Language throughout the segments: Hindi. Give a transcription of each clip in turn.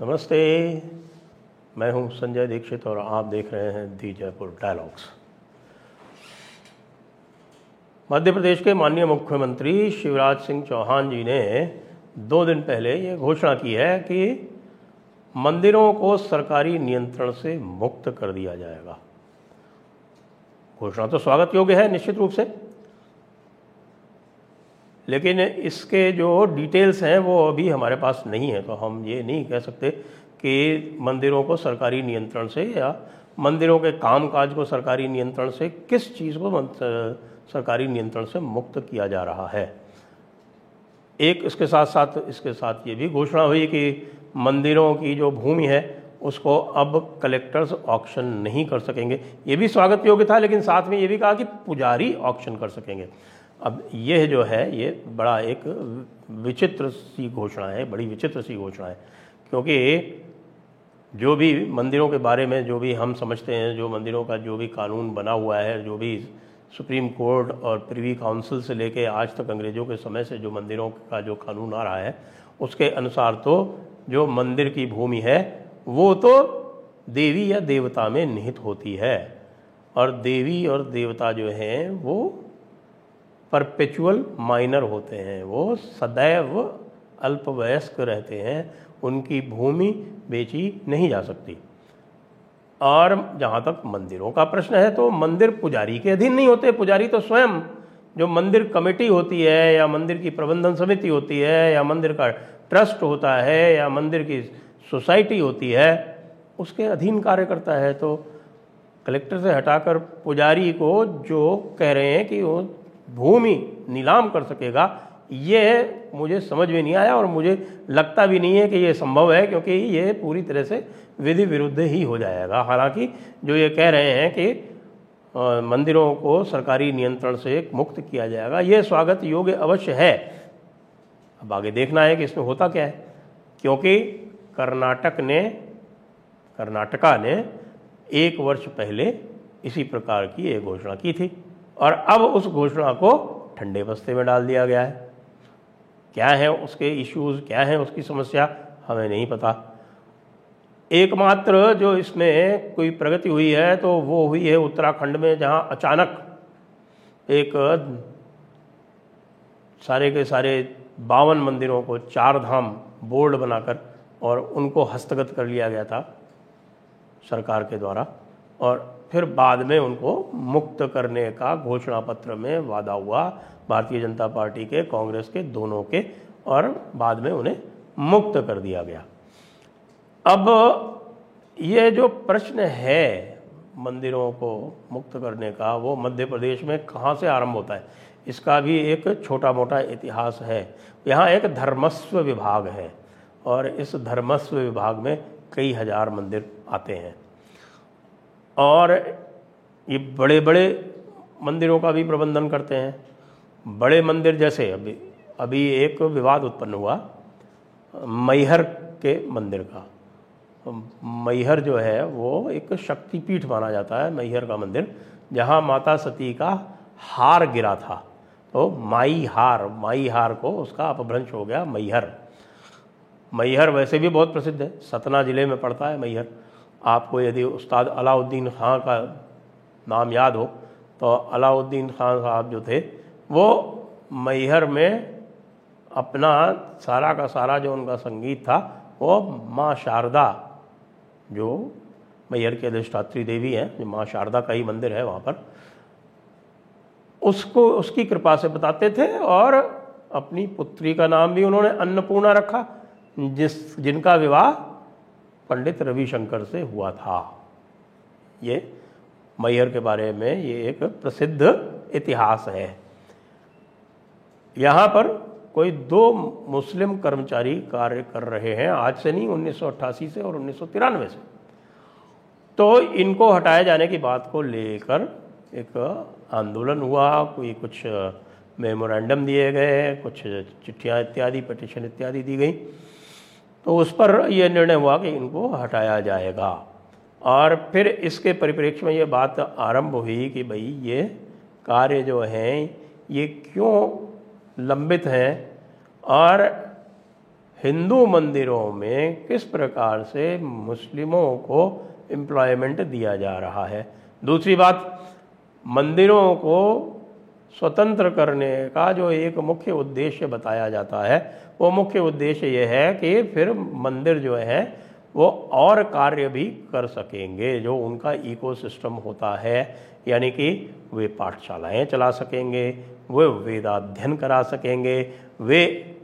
नमस्ते, मैं हूँ संजय दीक्षित और आप देख रहे हैं दी जयपुर डायलॉग्स। मध्य प्रदेश के माननीय मुख्यमंत्री शिवराज सिंह चौहान जी ने दो दिन पहले ये घोषणा की है कि मंदिरों को सरकारी नियंत्रण से मुक्त कर दिया जाएगा। घोषणा तो स्वागत योग्य है, निश्चित रूप से। लेकिन इसके जो डिटेल्स हैं, वो अभी हमारे पास नहीं है तो हम ये नहीं कह सकते कि मंदिरों को सरकारी नियंत्रण से या मंदिरों के कामकाज को सरकारी नियंत्रण से, किस चीज़ को सरकारी नियंत्रण से मुक्त किया जा रहा है। एक इसके साथ साथ, इसके साथ ये भी घोषणा हुई कि मंदिरों की जो भूमि है, उसको अब कलेक्टर्स ऑक्शन नहीं कर सकेंगे। ये भी स्वागत योग्य था, लेकिन साथ में ये भी कहा कि पुजारी ऑक्शन कर सकेंगे। अब यह जो है, ये बड़ा एक विचित्र सी घोषणा है, बड़ी विचित्र सी घोषणा है। क्योंकि जो भी मंदिरों के बारे में, जो भी हम समझते हैं, जो मंदिरों का जो भी कानून बना हुआ है, जो भी सुप्रीम कोर्ट और प्रिवी काउंसिल से लेके आज तक अंग्रेज़ों के समय से जो मंदिरों का जो कानून आ रहा है, उसके अनुसार तो जो मंदिर की भूमि है, वो तो देवी या देवता में निहित होती है। और देवी और देवता जो हैं, वो परपेचुअल माइनर होते हैं। वो सदैव अल्पवयस्क रहते हैं। उनकी भूमि बेची नहीं जा सकती। और जहाँ तक मंदिरों का प्रश्न है तो मंदिर पुजारी के अधीन नहीं होते। पुजारी तो स्वयं, जो मंदिर कमेटी होती है, या मंदिर की प्रबंधन समिति होती है, या मंदिर का ट्रस्ट होता है, या मंदिर की सोसाइटी होती है, उसके अधीन कार्य करता है। तो कलेक्टर से हटाकर पुजारी को जो कह रहे हैं कि वो भूमि नीलाम कर सकेगा, ये मुझे समझ में नहीं आया और मुझे लगता भी नहीं है कि ये संभव है, क्योंकि ये पूरी तरह से विधि विरुद्ध ही हो जाएगा। हालाँकि जो ये कह रहे हैं कि मंदिरों को सरकारी नियंत्रण से मुक्त किया जाएगा, ये स्वागत योग्य अवश्य है। अब आगे देखना है कि इसमें होता क्या है, क्योंकि कर्नाटक ने, कर्नाटका ने एक वर्ष पहले इसी प्रकार की एक घोषणा की थी। और अब उस घोषणा को ठंडे बस्ते में डाल दिया गया है। क्या है उसके इश्यूज़ क्या है उसकी समस्या, हमें नहीं पता। एकमात्र जो इसमें कोई प्रगति हुई है तो वो हुई है उत्तराखंड में, जहाँ अचानक एक सारे के सारे बावन मंदिरों को चार धाम बोर्ड बनाकर और उनको हस्तगत कर लिया गया था सरकार के द्वारा। और फिर बाद में उनको मुक्त करने का घोषणा पत्र में वादा हुआ, भारतीय जनता पार्टी के, कांग्रेस के, दोनों के, और बाद में उन्हें मुक्त कर दिया गया। अब ये जो प्रश्न है मंदिरों को मुक्त करने का, वो मध्य प्रदेश में कहाँ से आरंभ होता है, इसका भी एक छोटा मोटा इतिहास है। यहाँ एक धर्मस्व विभाग है, और इस धर्मस्व विभाग में कई हज़ार मंदिर आते हैं। और ये बड़े बड़े मंदिरों का भी प्रबंधन करते हैं। बड़े मंदिर जैसे अभी अभी एक विवाद उत्पन्न हुआ, मैहर के मंदिर का। मैहर जो है, वो एक शक्तिपीठ माना जाता है, मैहर का मंदिर, जहाँ माता सती का हार गिरा था। तो माई हार माई हार को उसका अपभ्रंश हो गया मैहर। मैहर वैसे भी बहुत प्रसिद्ध है, सतना ज़िले में पड़ता है मैहर। आपको यदि उस्ताद अलाउद्दीन खां का नाम याद हो तो अलाउद्दीन खान साहब जो थे, वो मैहर में अपना सारा का सारा जो उनका संगीत था, वो माँ शारदा, जो मैहर के अधिष्ठात्री देवी हैं, जो माँ शारदा का ही मंदिर है वहाँ पर, उसको, उसकी कृपा से बताते थे और अपनी पुत्री का नाम भी उन्होंने अन्नपूर्णा रखा, जिस, जिनका विवाह पंडित रविशंकर से हुआ था। ये मैहर के बारे में ये एक प्रसिद्ध इतिहास है। यहाँ पर कोई दो मुस्लिम कर्मचारी कार्य कर रहे हैं, आज से नहीं 1988 से और उन्नीस सौ तिरानवे से। तो इनको हटाए जाने की बात को लेकर एक आंदोलन हुआ, कोई कुछ मेमोरेंडम दिए गए, कुछ चिट्ठियाँ इत्यादि पटिशन इत्यादि दी गई। तो उस पर यह निर्णय हुआ कि इनको हटाया जाएगा। और फिर इसके परिप्रेक्ष्य में ये बात आरंभ हुई कि भाई ये कार्य जो हैं, ये क्यों लंबित हैं और हिंदू मंदिरों में किस प्रकार से मुस्लिमों को एम्प्लॉयमेंट दिया जा रहा है। दूसरी बात, मंदिरों को स्वतंत्र करने का जो एक मुख्य उद्देश्य बताया जाता है, वो मुख्य उद्देश्य ये है कि फिर मंदिर जो है, वो और कार्य भी कर सकेंगे, जो उनका इकोसिस्टम होता है, यानी कि वे पाठशालाएँ चला सकेंगे, वे वेदाध्ययन करा सकेंगे, वे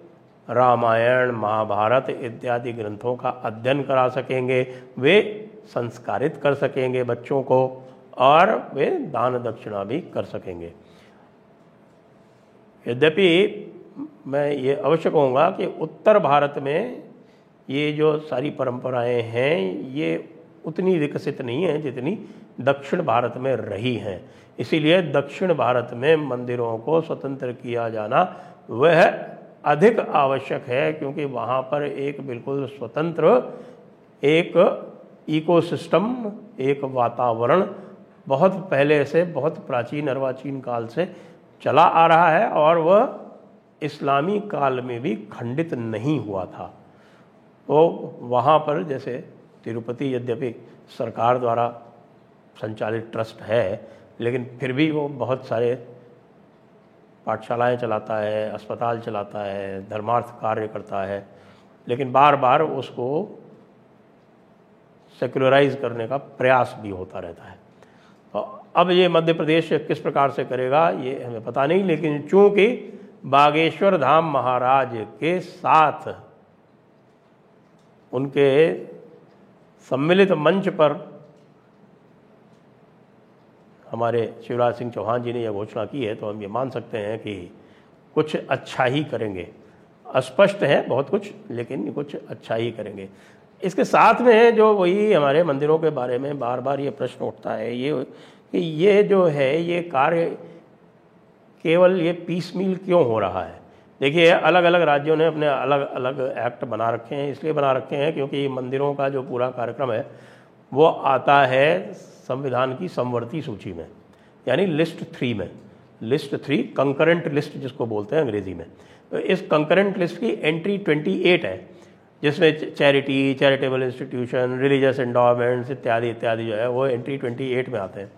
रामायण, महाभारत इत्यादि ग्रंथों का अध्ययन करा सकेंगे, वे संस्कारित कर सकेंगे बच्चों को, और वे दान दक्षिणा भी कर सकेंगे। यद्यपि मैं ये अवश्य कहूँगा कि उत्तर भारत में ये जो सारी परंपराएँ हैं, ये उतनी विकसित नहीं है जितनी दक्षिण भारत में रही हैं। इसीलिए दक्षिण भारत में मंदिरों को स्वतंत्र किया जाना वह अधिक आवश्यक है, क्योंकि वहाँ पर एक बिल्कुल स्वतंत्र, एक इकोसिस्टम एक वातावरण बहुत पहले से, बहुत प्राचीन अर्वाचीन काल से चला आ रहा है और वह इस्लामी काल में भी खंडित नहीं हुआ था। तो वहाँ पर जैसे तिरुपति यद्यपि सरकार द्वारा संचालित ट्रस्ट है, लेकिन फिर भी वो बहुत सारे पाठशालाएँ चलाता है, अस्पताल चलाता है, धर्मार्थ कार्य करता है, लेकिन बार बार उसको सेकुलराइज करने का प्रयास भी होता रहता है। अब ये मध्य प्रदेश किस प्रकार से करेगा, ये हमें पता नहीं, लेकिन चूँकि बागेश्वर धाम महाराज के साथ उनके सम्मिलित मंच पर हमारे शिवराज सिंह चौहान जी ने यह घोषणा की है तो हम ये मान सकते हैं कि कुछ अच्छा ही करेंगे। अस्पष्ट है बहुत कुछ, लेकिन कुछ अच्छा ही करेंगे। इसके साथ में जो वही हमारे मंदिरों के बारे में बार बार ये प्रश्न उठता है, ये कि ये जो है, ये कार्य केवल ये पीस मील क्यों हो रहा है? देखिए अलग अलग राज्यों ने अपने अलग अलग एक्ट बना रखे हैं, इसलिए बना रखे हैं क्योंकि मंदिरों का जो पूरा कार्यक्रम है, वो आता है संविधान की समवर्ती सूची में, यानी लिस्ट थ्री में। लिस्ट थ्री कंकरेंट लिस्ट जिसको बोलते हैं अंग्रेज़ी में। तो इस कंकरेंट लिस्ट की एंट्री 28 है, जिसमें charity charitable institution religious endowments इत्यादि इत्यादि जो है, वो एंट्री 28 में आते हैं।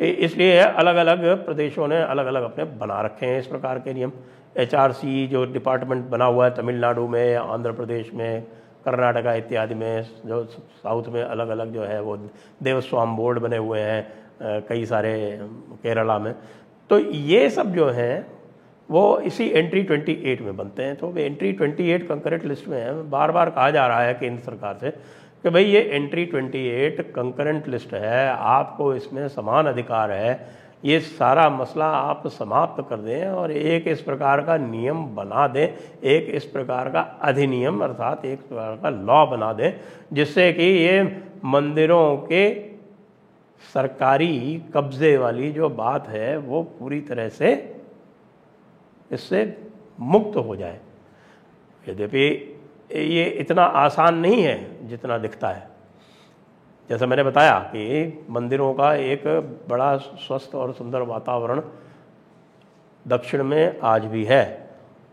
इसलिए अलग अलग प्रदेशों ने अलग अलग अपने बना रखे हैं इस प्रकार के नियम। एचआरसी जो डिपार्टमेंट बना हुआ है तमिलनाडु में, आंध्र प्रदेश में, कर्नाटका इत्यादि में, जो साउथ में अलग अलग जो है वो देवस्वाम बोर्ड बने हुए हैं कई सारे केरला में। तो ये सब जो हैं, वो इसी एंट्री 28 में बनते हैं। तो वे एंट्री 28 कंकरेंट लिस्ट में है। बार बार कहा जा रहा है केंद्र सरकार से कि भाई ये एंट्री 28 कंकरेंट लिस्ट है, आपको इसमें समान अधिकार है, ये सारा मसला आप समाप्त कर दें और एक इस प्रकार का नियम बना दें, एक इस प्रकार का अधिनियम अर्थात एक प्रकार का लॉ बना दें, जिससे कि ये मंदिरों के सरकारी कब्जे वाली जो बात है, वो पूरी तरह से इससे मुक्त हो जाए। यद्यपि ये इतना आसान नहीं है जितना दिखता है। जैसा मैंने बताया कि मंदिरों का एक बड़ा स्वस्थ और सुंदर वातावरण दक्षिण में आज भी है,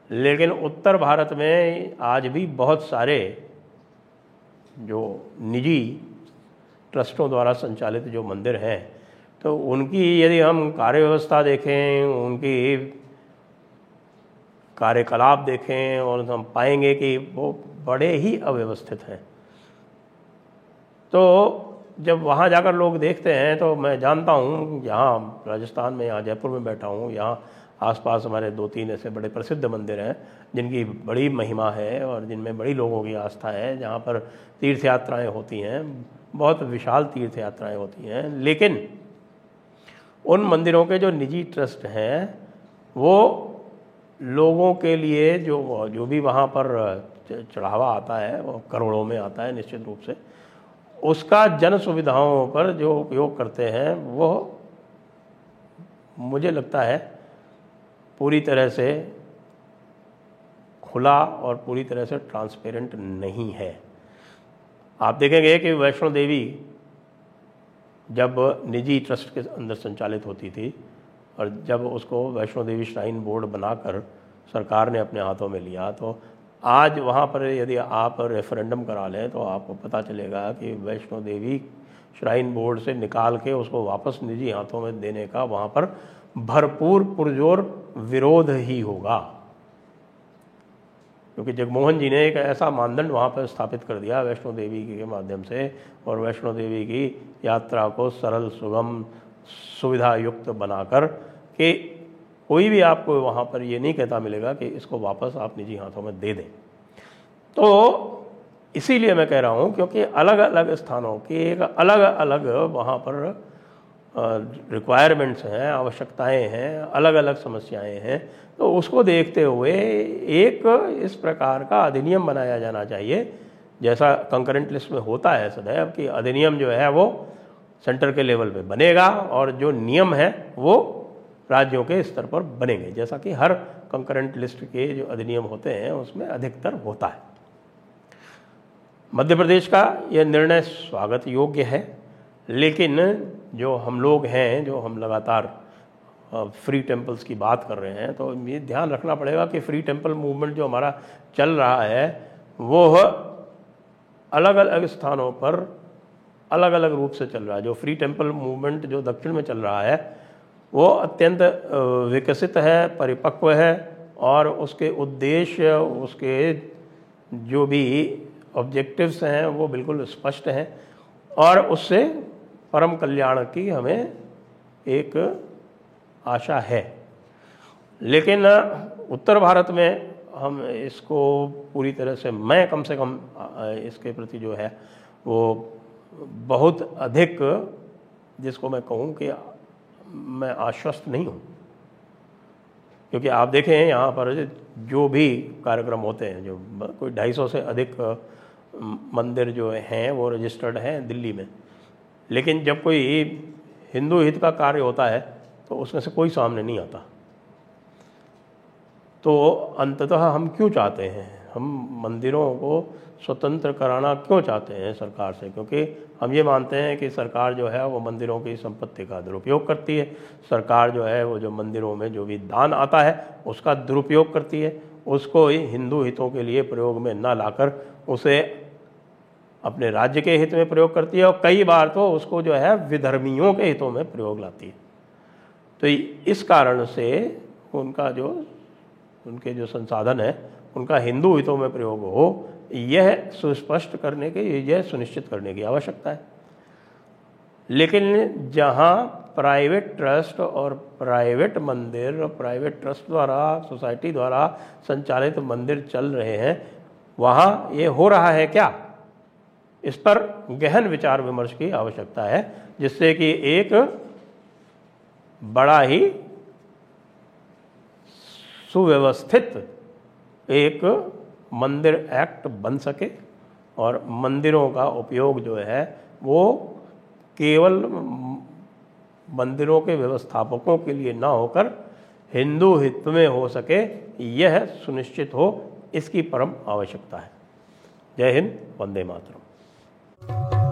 लेकिन उत्तर भारत में आज भी बहुत सारे जो निजी ट्रस्टों द्वारा संचालित जो मंदिर हैं तो उनकी यदि हम कार्य व्यवस्था देखें, उनकी कार्यकलाप देखें और हम पाएँगे कि वो बड़े ही अव्यवस्थित हैं। तो जब वहाँ जाकर लोग देखते हैं तो मैं जानता हूँ यहाँ राजस्थान में, यहाँ जयपुर में बैठा हूँ, यहाँ आसपास हमारे दो तीन ऐसे बड़े प्रसिद्ध मंदिर हैं, जिनकी बड़ी महिमा है और जिनमें बड़ी लोगों की आस्था है, जहाँ पर तीर्थ यात्राएँ होती हैं, बहुत विशाल तीर्थ यात्राएँ होती हैं, लेकिन उन मंदिरों के जो निजी ट्रस्ट हैं, वो लोगों के लिए जो जो भी वहाँ पर चढ़ावा आता है, वो करोड़ों में आता है, निश्चित रूप से। उसका जन सुविधाओं पर जो उपयोग करते हैं, वो मुझे लगता है पूरी तरह से खुला और पूरी तरह से ट्रांसपेरेंट नहीं है। आप देखेंगे कि वैष्णो देवी जब निजी ट्रस्ट के अंदर संचालित होती थी और जब उसको वैष्णो देवी श्राइन बोर्ड बनाकर सरकार ने अपने हाथों में लिया तो आज वहाँ पर यदि आप रेफरेंडम करा लें तो आपको पता चलेगा कि वैष्णो देवी श्राइन बोर्ड से निकाल के उसको वापस निजी हाथों में देने का वहाँ पर भरपूर पुरजोर विरोध ही होगा। क्योंकि जगमोहन जी ने एक ऐसा मानदंड वहाँ पर स्थापित कर दिया वैष्णो देवी के माध्यम से, और वैष्णो देवी की यात्रा को सरल, सुगम सुविधा युक्त बनाकर कि कोई भी आपको वहाँ पर ये नहीं कहता मिलेगा कि इसको वापस आप निजी हाथों में दे दें। तो इसीलिए मैं कह रहा हूँ, क्योंकि अलग अलग स्थानों के एक अलग अलग वहाँ पर रिक्वायरमेंट्स हैं, आवश्यकताएँ हैं अलग अलग समस्याएँ हैं तो उसको देखते हुए एक इस प्रकार का अधिनियम बनाया जाना चाहिए। जैसा कंकरेंट लिस्ट में होता है सदैव कि अधिनियम जो है वो सेंटर के लेवल पे बनेगा और जो नियम है वो राज्यों के स्तर पर बनेंगे। जैसा कि हर कंकरेंट लिस्ट के जो अधिनियम होते हैं, उसमें अधिकतर होता है। मध्य प्रदेश का यह निर्णय स्वागत योग्य है, लेकिन जो हम लोग हैं, जो हम लगातार फ्री टेम्पल्स की बात कर रहे हैं तो ये ध्यान रखना पड़ेगा कि फ्री टेंपल मूवमेंट जो हमारा चल रहा है वो अलग अलग स्थानों पर अलग अलग रूप से चल रहा है। जो फ्री टेंपल मूवमेंट जो दक्षिण में चल रहा है वो अत्यंत विकसित है, परिपक्व है और उसके उद्देश्य, उसके जो भी ऑब्जेक्टिव्स हैं वो बिल्कुल स्पष्ट हैं और उससे परम कल्याण की हमें एक आशा है। लेकिन उत्तर भारत में हम इसको पूरी तरह से, मैं कम से कम इसके प्रति जो है वो बहुत अधिक जिसको मैं कहूँ कि मैं आश्वस्त नहीं हूँ। क्योंकि आप देखें यहाँ पर जो भी कार्यक्रम होते हैं, जो कोई ढाई सौ से अधिक मंदिर जो हैं, वो रजिस्टर्ड हैं दिल्ली में। लेकिन जब कोई हिंदू हित का कार्य होता है तो उसमें से कोई सामने नहीं आता। तो अंततः हम क्यों चाहते हैं? हम मंदिरों को स्वतंत्र कराना क्यों चाहते हैं सरकार से? क्योंकि हम ये मानते हैं कि सरकार जो है, वो मंदिरों की संपत्ति का दुरुपयोग करती है। सरकार जो है, वो जो मंदिरों में जो भी दान आता है, उसका दुरुपयोग करती है। उसको ही हिंदू हितों के लिए प्रयोग में न लाकर उसे अपने राज्य के हित में प्रयोग करती है और कई बार तो उसको जो है, विधर्मियों के हितों में प्रयोग लाती है। तो इस कारण से उनका जो, उनके जो संसाधन है उनका हिंदू हितों में प्रयोग हो, यह सुस्पष्ट करने के, यह सुनिश्चित करने की आवश्यकता है। लेकिन जहाँ प्राइवेट ट्रस्ट और प्राइवेट मंदिर और प्राइवेट ट्रस्ट द्वारा, सोसाइटी द्वारा संचालित मंदिर चल रहे हैं, वहाँ ये हो रहा है क्या? इस पर गहन विचार विमर्श की आवश्यकता है, जिससे कि एक बड़ा ही सुव्यवस्थित एक मंदिर एक्ट बन सके और मंदिरों का उपयोग जो है वो केवल मंदिरों के व्यवस्थापकों के लिए ना होकर हिंदू हित में हो सके, यह सुनिश्चित हो, इसकी परम आवश्यकता है। जय हिंद, वंदे मातरम।